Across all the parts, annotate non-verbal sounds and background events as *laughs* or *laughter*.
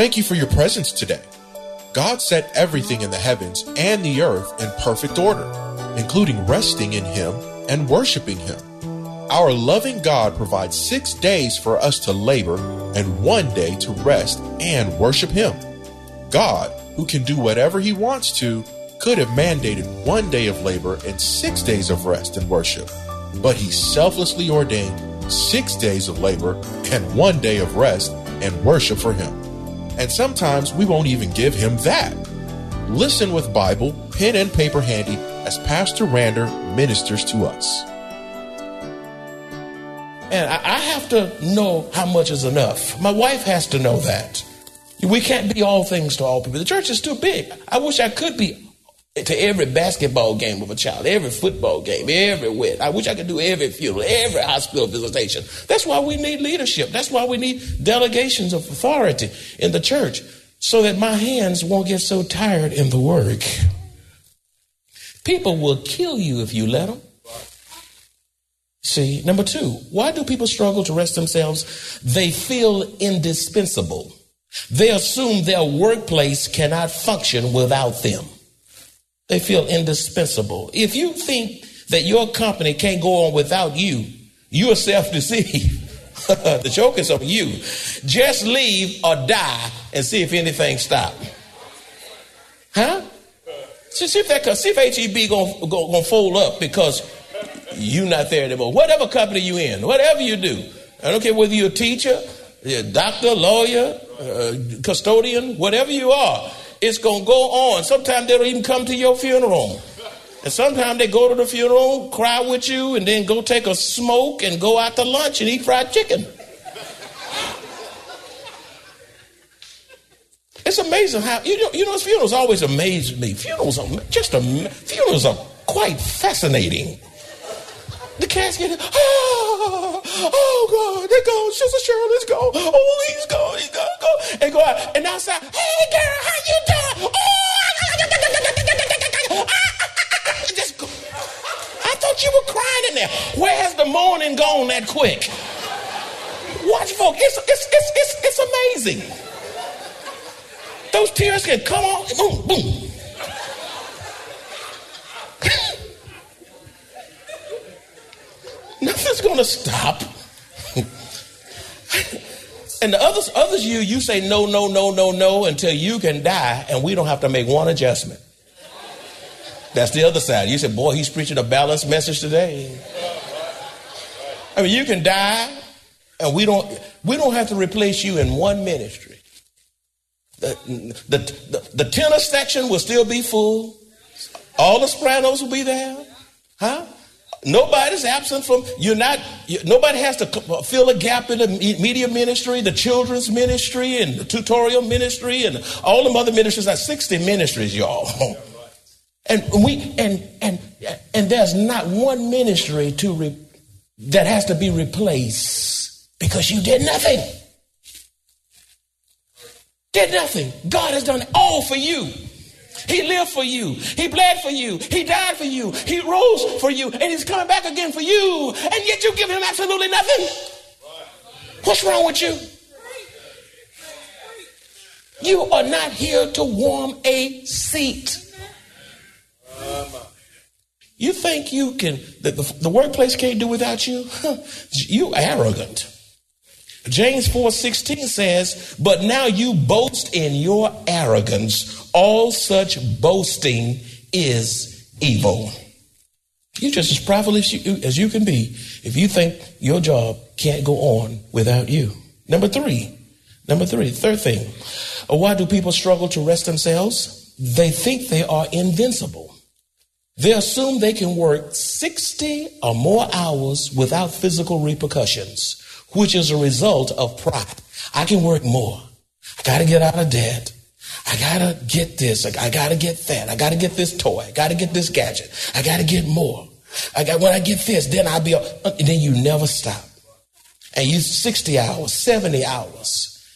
Thank you for your presence today. God set everything in the heavens and the earth in perfect order, including resting in Him and worshiping Him. Our loving God provides six days for us to labor and one day to rest and worship Him. God, who can do whatever He wants to, could have mandated one day of labor and six days of rest and worship, but He selflessly ordained six days of labor and one day of rest and worship for Him. And sometimes we won't even give him that. Listen with Bible, pen, and paper handy as Pastor Rander ministers to us. And I have to know how much is enough. My wife has to know that. We can't be all things to all people. The church is too big. I wish I could be to every basketball game of a child, every football game, everywhere. I wish I could do every funeral, every hospital visitation. That's why we need leadership. That's why we need delegations of authority in the church so that my hands won't get so tired in the work. People will kill you if you let them. See, number two, why do people struggle to rest themselves? They feel indispensable. They assume their workplace cannot function without them. They feel indispensable. If you think that your company can't go on without you, you are self deceived. *laughs* the joke is on you. Just leave or die and see if anything stops. Huh? See, if that see if HEB gonna, gonna, fold up because you're not there anymore. Whatever company you in, whatever you do, I don't care whether you're a teacher, a doctor, lawyer, uh, custodian, whatever you are it's going to go on. Sometimes they don't even come to your funeral. And sometimes they go to the funeral, cry with you, and then go take a smoke and go out to lunch and eat fried chicken. It's amazing how you know. You know, funerals always amaze me. Funerals are just a funerals are quite fascinating. The casket, oh, ah, oh God, there goes Sister Shirley's go. Oh, he's go, he's go, go, and go out. And outside, hey girl, how you just go. I thought you were crying in there. Where has the morning gone that quick? Watch, folks. It's it's it's it's, it's amazing. Those tears can come on, boom, boom. *laughs* Nothing's going to stop. *laughs* and the others, others you, you say no, no, no, no, no until you can die, and we don't have to make one adjustment. That's the other side. You say, boy, he's preaching a balanced message today. I mean, you can die, and we don't we don't have to replace you in one ministry. The, the, the, the tenor section will still be full. All the sopranos will be there. Huh? Nobody's absent from, you're not, nobody has to fill a gap in the media ministry, the children's ministry, and the tutorial ministry, and all the other ministries. That's 60 ministries, y'all. *laughs* And we, and, and, and there's not one ministry to re, that has to be replaced because you did nothing. Did nothing. God has done all for you. He lived for you. He bled for you. He died for you. He rose for you. And he's coming back again for you. And yet you give him absolutely nothing. What's wrong with you? You are not here to warm a seat. You think you can, that the, the workplace can't do without you? you arrogant. James 4:16 says, "But now you boast in your arrogance. All such boasting is evil." You're just as prideful as you, as you can be if you think your job can't go on without you. Number three, number three, third thing. Uh, why do people struggle to rest themselves? they think they are invincible. They assume they can work 60 or more hours without physical repercussions, which is a result of pride. I can work more. I got to get out of debt. I got to get this. I got to get that. I got to get this toy. I got to get this gadget. I got to get more. I got, when I get this, then I'll be, and then you never stop. And you 60 hours, 70 hours,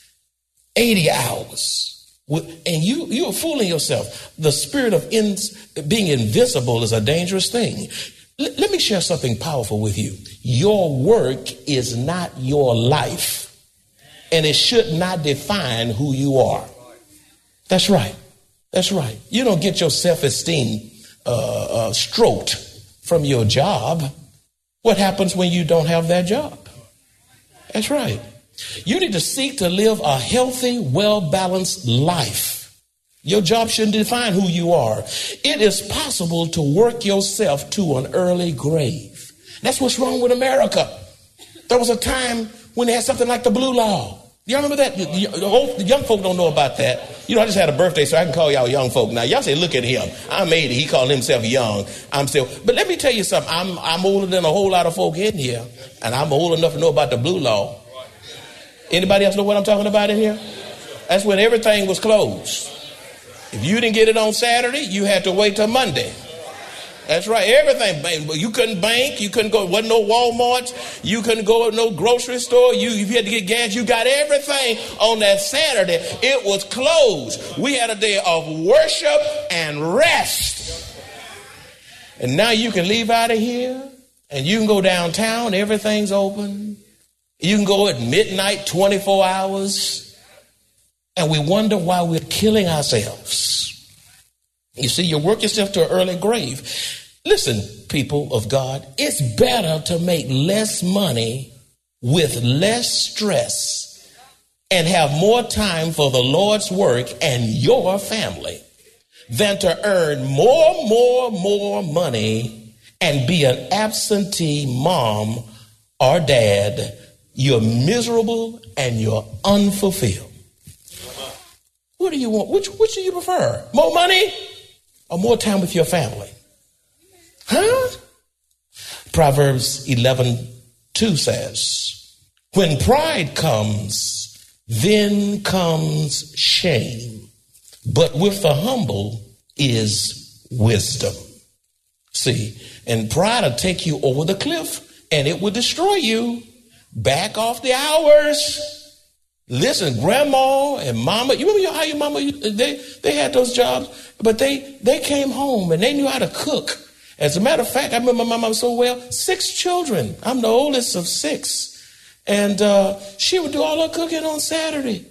80 hours. And you, you are fooling yourself. The spirit of in, being invisible is a dangerous thing. L- let me share something powerful with you. Your work is not your life, and it should not define who you are. That's right. That's right. You don't get your self esteem uh, uh, stroked from your job. What happens when you don't have that job? That's right. You need to seek to live a healthy, well balanced life. Your job shouldn't define who you are. It is possible to work yourself to an early grave. That's what's wrong with America. There was a time when they had something like the blue law. Y'all remember that? The, old, the young folk don't know about that. You know, I just had a birthday, so I can call y'all young folk. Now, y'all say, look at him. I'm 80. He called himself young. I'm still. But let me tell you something. I'm, I'm older than a whole lot of folk in here, and I'm old enough to know about the blue law. Anybody else know what I'm talking about in here? That's when everything was closed. If you didn't get it on Saturday, you had to wait till Monday. That's right. Everything. You couldn't bank. You couldn't go. Wasn't no Walmarts. You couldn't go to no grocery store. You, if you had to get gas, you got everything on that Saturday. It was closed. We had a day of worship and rest. And now you can leave out of here and you can go downtown. Everything's open. You can go at midnight, 24 hours. And we wonder why we're killing ourselves. You see, you work yourself to an early grave. Listen, people of God, it's better to make less money with less stress and have more time for the Lord's work and your family than to earn more, more, more money and be an absentee mom or dad. You're miserable and you're unfulfilled. What do you want? Which, which do you prefer? More money or more time with your family? Huh? Proverbs 11 2 says, When pride comes, then comes shame, but with the humble is wisdom. See, and pride will take you over the cliff and it will destroy you. Back off the hours. Listen, grandma and mama, you remember how your mama, they, they had those jobs, but they, they came home and they knew how to cook. As a matter of fact, I remember my mom so well, six children. I'm the oldest of six. And uh, she would do all her cooking on Saturday.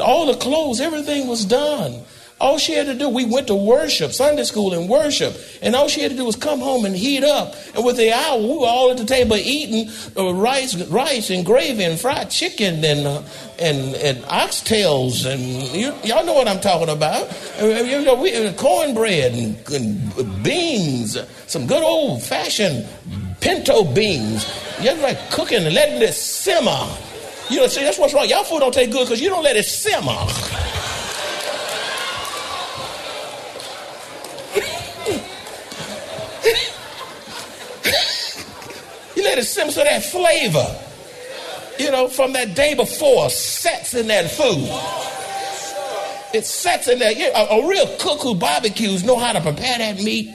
All the clothes, everything was done. All she had to do, we went to worship, Sunday school and worship, and all she had to do was come home and heat up. And with the hour, we were all at the table eating uh, rice, rice and gravy and fried chicken and uh, and and oxtails and you, all know what I'm talking about. Uh, you know, we, uh, cornbread and, and beans, some good old fashioned pinto beans. You're like cooking and letting it simmer. You know, see, that's what's wrong. Y'all food don't taste good because you don't let it simmer. Let it simmer so that flavor, you know, from that day before sets in that food. It sets in there. A, a real cook who barbecues know how to prepare that meat,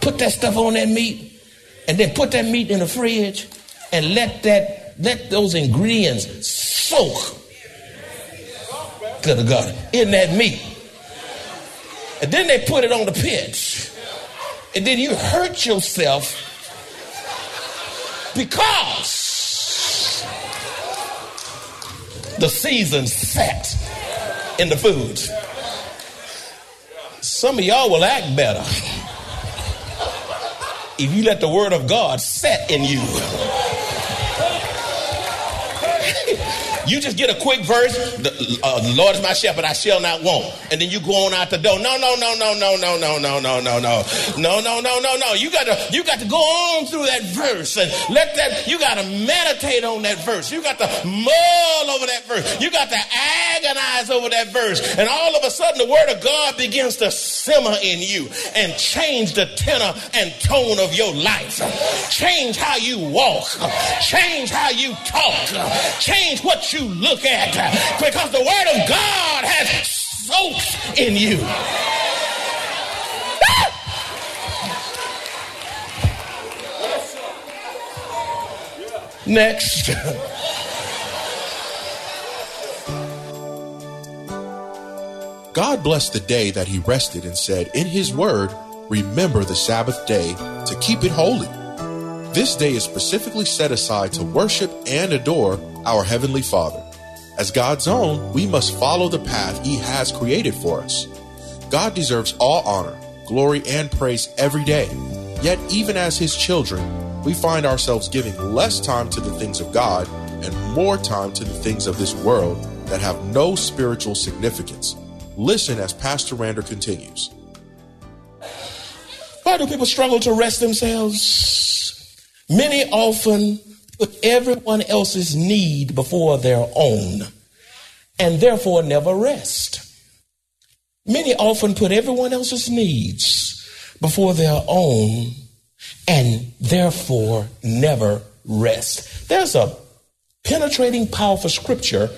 put that stuff on that meat, and then put that meat in the fridge and let that let those ingredients soak. Good God, in that meat. And then they put it on the pitch. And then you hurt yourself because the season set in the food. Some of y'all will act better if you let the word of God set in you. You just get a quick verse. The, uh, the Lord is my shepherd; I shall not want. And then you go on out the door. No, no, no, no, no, no, no, no, no, no, no, no, no, no, no, no. You got to you got to go on through that verse and let that. You got to meditate on that verse. You got to mull over that verse. You got to agonize over that verse. And all of a sudden, the Word of God begins to simmer in you and change the tenor and tone of your life. Change how you walk. Change how you talk. Change what you look at. Because the Word of God has soaked in you. Next. God blessed the day that he rested and said, In his word, remember the Sabbath day to keep it holy. This day is specifically set aside to worship and adore our Heavenly Father. As God's own, we must follow the path He has created for us. God deserves all honor, glory, and praise every day. Yet, even as His children, we find ourselves giving less time to the things of God and more time to the things of this world that have no spiritual significance. Listen as Pastor Rander continues. Why do people struggle to rest themselves? Many often put everyone else's need before their own and therefore never rest. Many often put everyone else's needs before their own and therefore never rest. There's a penetrating, powerful scripture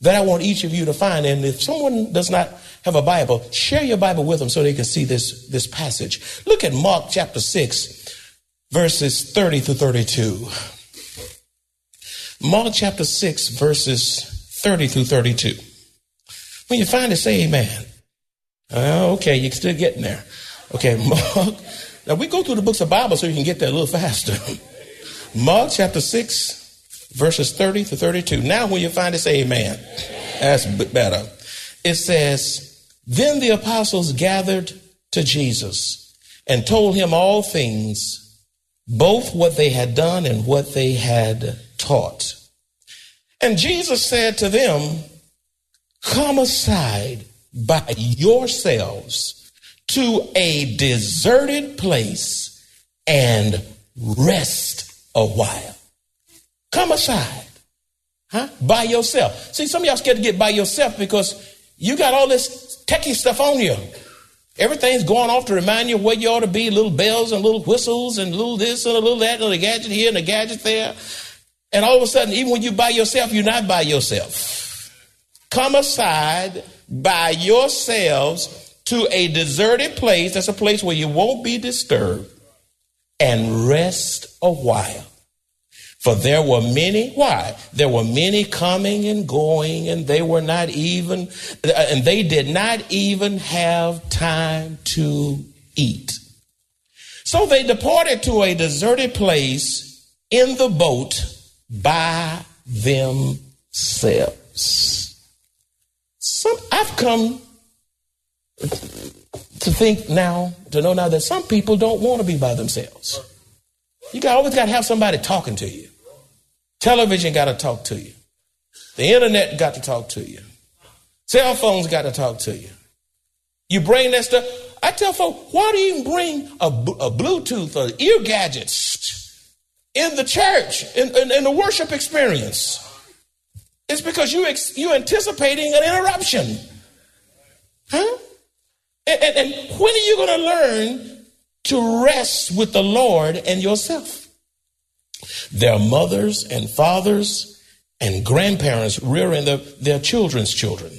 that I want each of you to find. And if someone does not have a Bible, share your Bible with them so they can see this, this passage. Look at Mark chapter 6, verses 30 to 32. Mark chapter 6, verses 30 through 32. When you find it, say amen. Uh, okay, you're still getting there. Okay, *laughs* Mark. Now we go through the books of Bible so you can get there a little *laughs* faster. Mark chapter 6, verses 30 to 32. Now when you find it, say amen. That's better. It says, Then the apostles gathered to Jesus and told him all things, both what they had done and what they had taught. And Jesus said to them, Come aside by yourselves to a deserted place and rest a while. Come aside. Huh? By yourself. See, some of y'all scared to get by yourself because you got all this techie stuff on you. Everything's going off to remind you where you ought to be, little bells and little whistles and little this and a little that and a gadget here and a gadget there. And all of a sudden, even when you're by yourself, you're not by yourself. Come aside by yourselves to a deserted place. That's a place where you won't be disturbed and rest a while. For there were many, why? There were many coming and going, and they were not even, uh, and they did not even have time to eat. So they departed to a deserted place in the boat by themselves. Some, I've come to think now, to know now that some people don't want to be by themselves. You got, always got to have somebody talking to you. Television got to talk to you. The internet got to talk to you. Cell phones got to talk to you. You bring that stuff. I tell folks, why do you bring a, a Bluetooth or ear gadgets in the church, in, in, in the worship experience? It's because you ex, you're anticipating an interruption. Huh? And, and, and when are you going to learn to rest with the Lord and yourself? Their mothers and fathers and grandparents rearing their, their children's children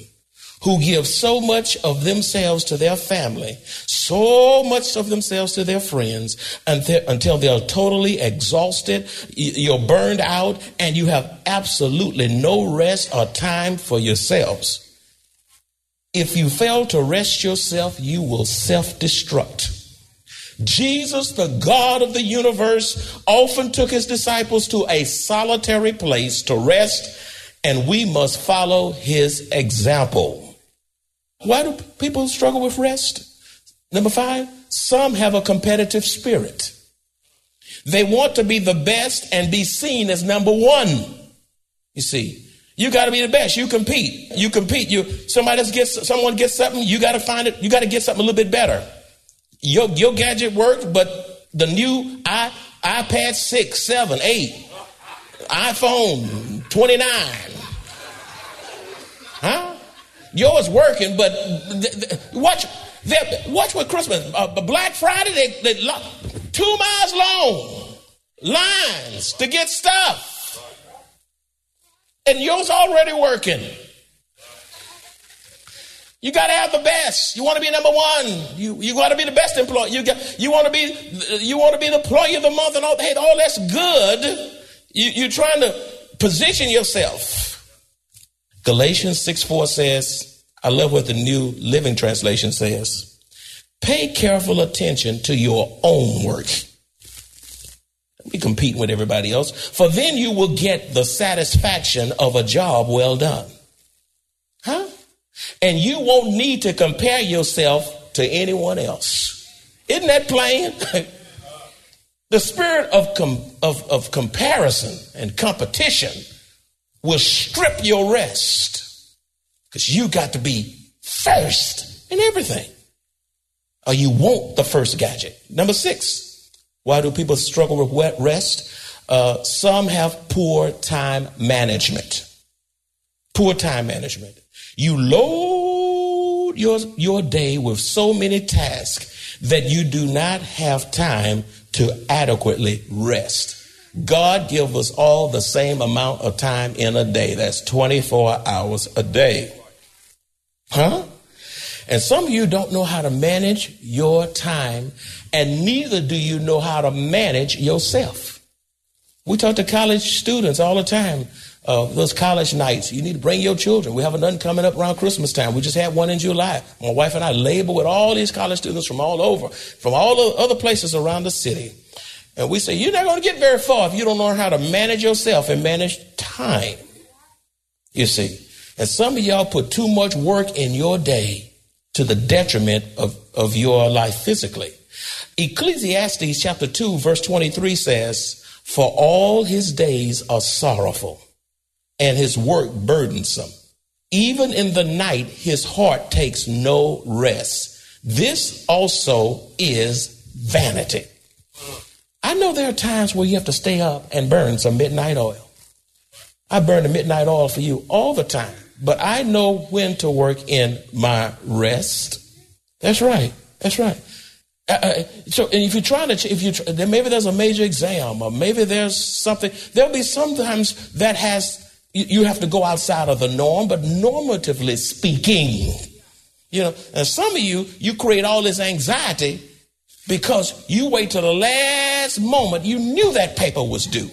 who give so much of themselves to their family, so much of themselves to their friends until, until they're totally exhausted, you're burned out, and you have absolutely no rest or time for yourselves. If you fail to rest yourself, you will self destruct. Jesus, the God of the universe, often took his disciples to a solitary place to rest, and we must follow his example. Why do people struggle with rest? Number five, some have a competitive spirit. They want to be the best and be seen as number one. You see, You got to be the best. You compete. You compete. You somebody gets someone gets something. You got to find it. You got to get something a little bit better. Your your gadget works, but the new i iPad six, seven, eight, iPhone twenty nine, huh? Yours working, but th- th- watch. Watch what Christmas, uh, Black Friday, they, they two miles long lines to get stuff and yours already working. You got to have the best. You want to be number one. You you got to be the best employee. You got you want to be you want to be the employee of the month and all. Hey, all that's good. You, you're trying to position yourself. Galatians six four says, I love what the New Living Translation says. Pay careful attention to your own work be competing with everybody else. For then you will get the satisfaction of a job well done. And you won't need to compare yourself to anyone else. Isn't that plain? *laughs* the spirit of, com- of, of comparison and competition will strip your rest because you got to be first in everything. Or you want the first gadget. Number six, why do people struggle with rest? Uh, some have poor time management. Poor time management. You load your, your day with so many tasks that you do not have time to adequately rest. God gives us all the same amount of time in a day. That's 24 hours a day. Huh? And some of you don't know how to manage your time and neither do you know how to manage yourself. We talk to college students all the time. Uh, those college nights, you need to bring your children. We have another coming up around Christmas time. We just had one in July. My wife and I labor with all these college students from all over, from all the other places around the city. And we say, you're not going to get very far if you don't learn how to manage yourself and manage time. You see. And some of y'all put too much work in your day to the detriment of, of your life physically. Ecclesiastes chapter 2, verse 23 says, For all his days are sorrowful, and his work burdensome. Even in the night, his heart takes no rest. This also is vanity. I know there are times where you have to stay up and burn some midnight oil. I burn the midnight oil for you all the time, but I know when to work in my rest. That's right. That's right. Uh, uh, so, and if you're trying to, if you, maybe there's a major exam, or maybe there's something. There'll be sometimes that has you, have to go outside of the norm, but normatively speaking, you know. And some of you, you create all this anxiety because you wait till the last moment. You knew that paper was due.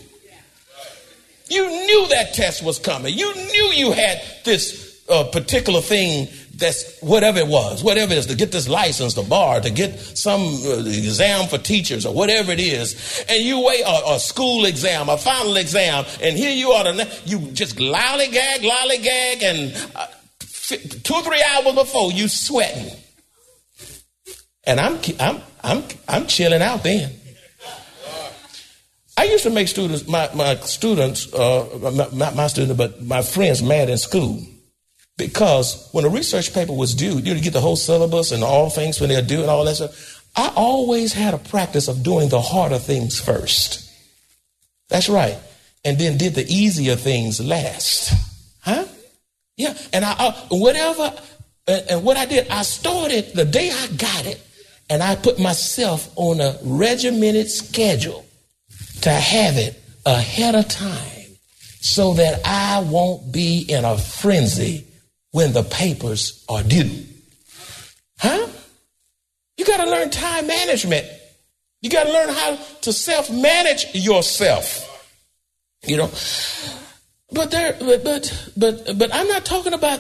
You knew that test was coming. You knew you had this uh, particular thing that's whatever it was, whatever it is, to get this license, the bar, to get some uh, exam for teachers or whatever it is, and you wait a, school exam, a final exam, and here you are, you just lollygag, lollygag, and uh, two three hours before you sweating, and I'm I'm I'm I'm chilling out then. I used to make students, my, my students, uh, not my students, but my friends mad in school because when a research paper was due, you get the whole syllabus and all things when they're due and all that stuff. I always had a practice of doing the harder things first. That's right. And then did the easier things last. Huh? Yeah. And I, I whatever, and, and what I did, I started the day I got it, and I put myself on a regimented schedule to have it ahead of time so that I won't be in a frenzy when the papers are due. Huh? You got to learn time management. You got to learn how to self manage yourself. You know, but there, but but but, but I'm not talking about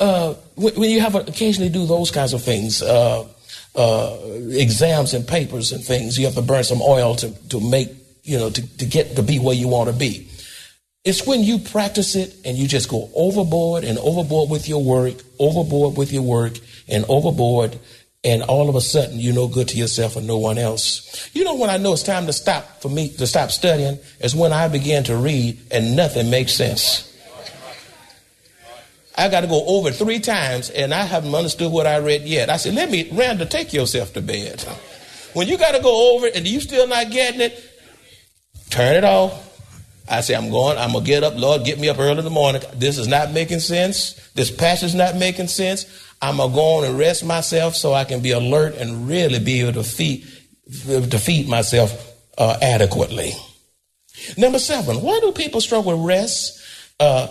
uh, when you have occasionally do those kinds of things, uh, uh, exams and papers and things. You have to burn some oil to to make you know to, to get to be where you want to be. It's when you practice it and you just go overboard and overboard with your work, overboard with your work, and overboard, and all of a sudden you're no good to yourself and no one else. You know when I know it's time to stop for me to stop studying is when I begin to read and nothing makes sense. I got to go over three times, and I haven't understood what I read yet. I said, let me, Randall, take yourself to bed. *laughs* When you got to go over it and you still not getting it, turn it off. I say, I'm going, I'm going to get up. Lord, get me up early in the morning. This is not making sense. This passage is not making sense. I'm going to go on and rest myself so I can be alert and really be able to feed, to feed myself uh, adequately. Number seven, why do people struggle with rest? Uh,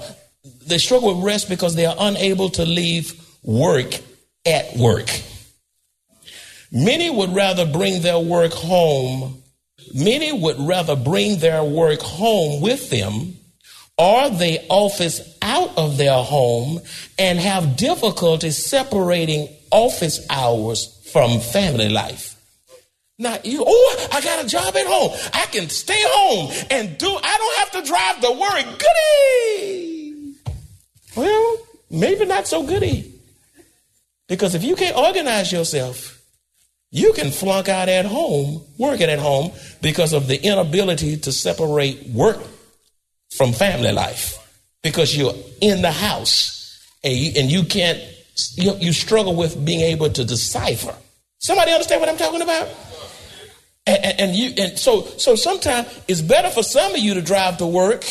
they struggle with rest because they are unable to leave work at work. Many would rather bring their work home. Many would rather bring their work home with them or they office out of their home and have difficulty separating office hours from family life. Now you, oh, I got a job at home. I can stay home and do. I don't have to drive to work. Goody. Well, maybe not so goody. Because if you can't organize yourself, you can flunk out at home, working at home, because of the inability to separate work from family life. Because you're in the house and you, and you can't, you, you struggle with being able to decipher. Somebody understand what I'm talking about? And, and, you and so so sometimes it's better for some of you to drive to work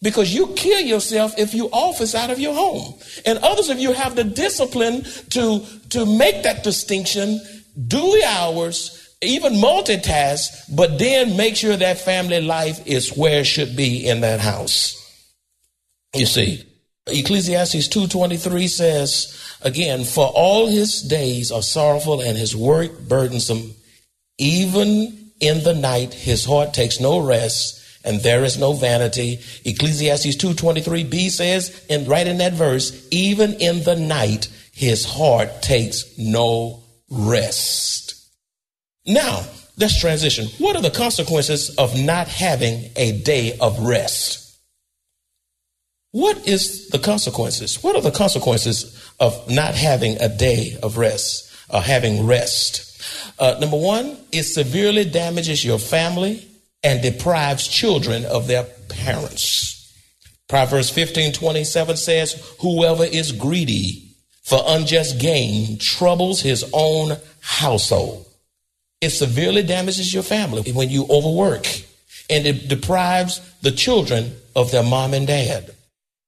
because you kill yourself if you office out of your home. And others of you have the discipline to to make that distinction, do the hours, even multitask, but then make sure that family life is where it should be in that house. You see, Ecclesiastes 2:23 says again, for all his days are sorrowful and his work burdensome even in the night, his heart takes no rest, and there is no vanity. Ecclesiastes 2.23b says, and right in that verse, even in the night, his heart takes no rest. Now, let's transition. What are the consequences of not having a day of rest? What is the consequences? What are the consequences of not having a day of rest or having rest? Uh, number one, it severely damages your family and deprives children of their parents. Proverbs 15 27 says, Whoever is greedy for unjust gain troubles his own household. It severely damages your family when you overwork, and it deprives the children of their mom and dad.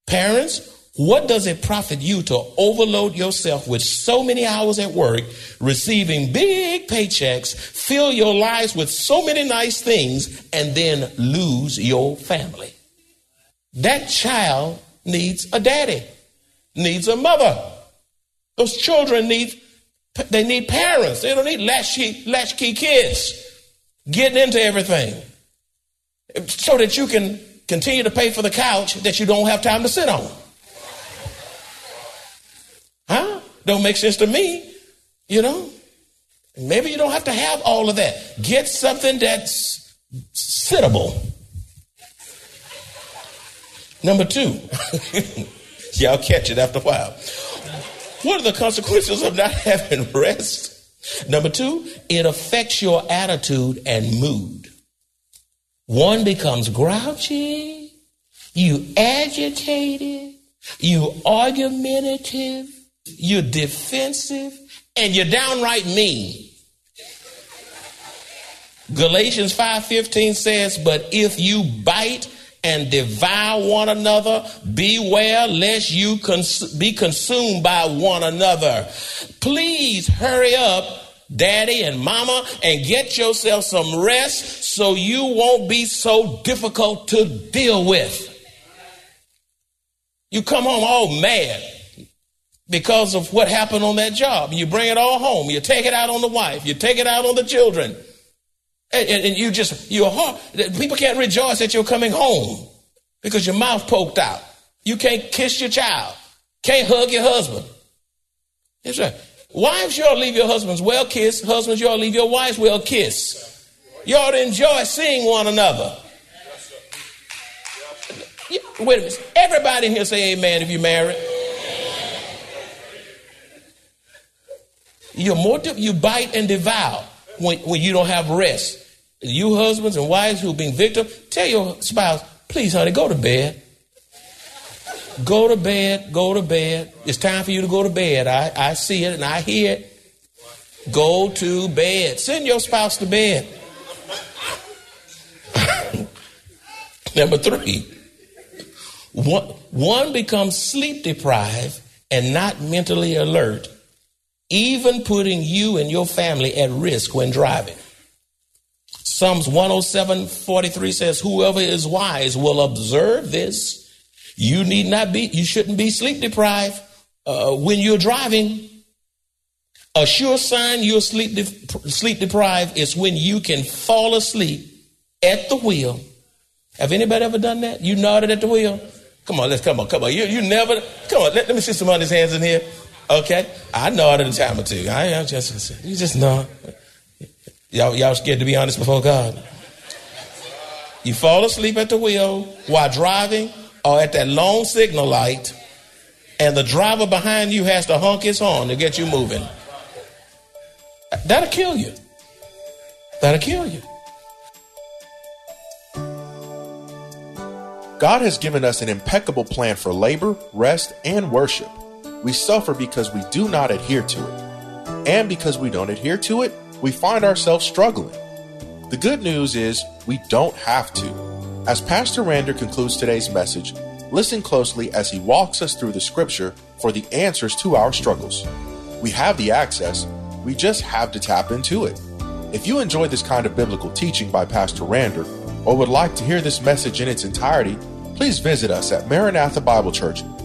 Parents, what does it profit you to overload yourself with so many hours at work, receiving big paychecks, fill your lives with so many nice things, and then lose your family? That child needs a daddy, needs a mother. Those children need they need parents. They don't need latchkey, latchkey kids getting into everything so that you can continue to pay for the couch that you don't have time to sit on. Huh? Don't make sense to me, you know? Maybe you don't have to have all of that. Get something that's sittable. Number two, *laughs* y'all catch it after a while. What are the consequences of not *laughs* having rest? Number two, it affects your attitude and mood. One becomes grouchy, you agitated, you argumentative, you're defensive, and you're downright mean. Galatians 5:15 says, "But if you bite and devour one another, beware lest you cons- be consumed by one another." Please hurry up, daddy and mama, and get yourself some rest so you won't be so difficult to deal with. You come home all mad because of what happened on that job. You bring it all home. You take it out on the wife. You take it out on the children. And, and, and you just, your heart, people can't rejoice that you're coming home because your mouth poked out. You can't kiss your child. Can't hug your husband. That's right. Wives, you ought to leave your husbands well kissed. Husbands, you ought to leave your wives well kissed. You ought to enjoy seeing one another. Wait a minute. Everybody in here say amen if you're married. You're more, you bite and devour when, when you don't have rest. You husbands and wives who are being victim, tell your spouse, please, honey, go to bed. Go to bed, go to bed. It's time for you to go to bed. I, I see it and I hear it. Go to bed. Send your spouse to bed. *laughs* Number three, one, one becomes sleep deprived and not mentally alert, even putting you and your family at risk when driving. Psalms 107 43 says, Whoever is wise will observe this. You need not be, you shouldn't be sleep deprived uh, when you're driving. A sure sign you're sleep, de- sleep deprived is when you can fall asleep at the wheel. Have anybody ever done that? You nodded at the wheel? Come on, let's come on, come on. You, you never, come on, let, let me see some of his hands in here. Okay? I nodded a time or two. I, I just, you just know. Y'all, y'all scared to be honest before God. You fall asleep at the wheel while driving or at that long signal light, and the driver behind you has to honk his horn to get you moving. That'll kill you. That'll kill you. God has given us an impeccable plan for labor, rest, and worship. We suffer because we do not adhere to it. And because we don't adhere to it, we find ourselves struggling. The good news is we don't have to. As Pastor Rander concludes today's message, listen closely as he walks us through the scripture for the answers to our struggles. We have the access, we just have to tap into it. If you enjoy this kind of biblical teaching by Pastor Rander, or would like to hear this message in its entirety, please visit us at Maranatha Bible Church,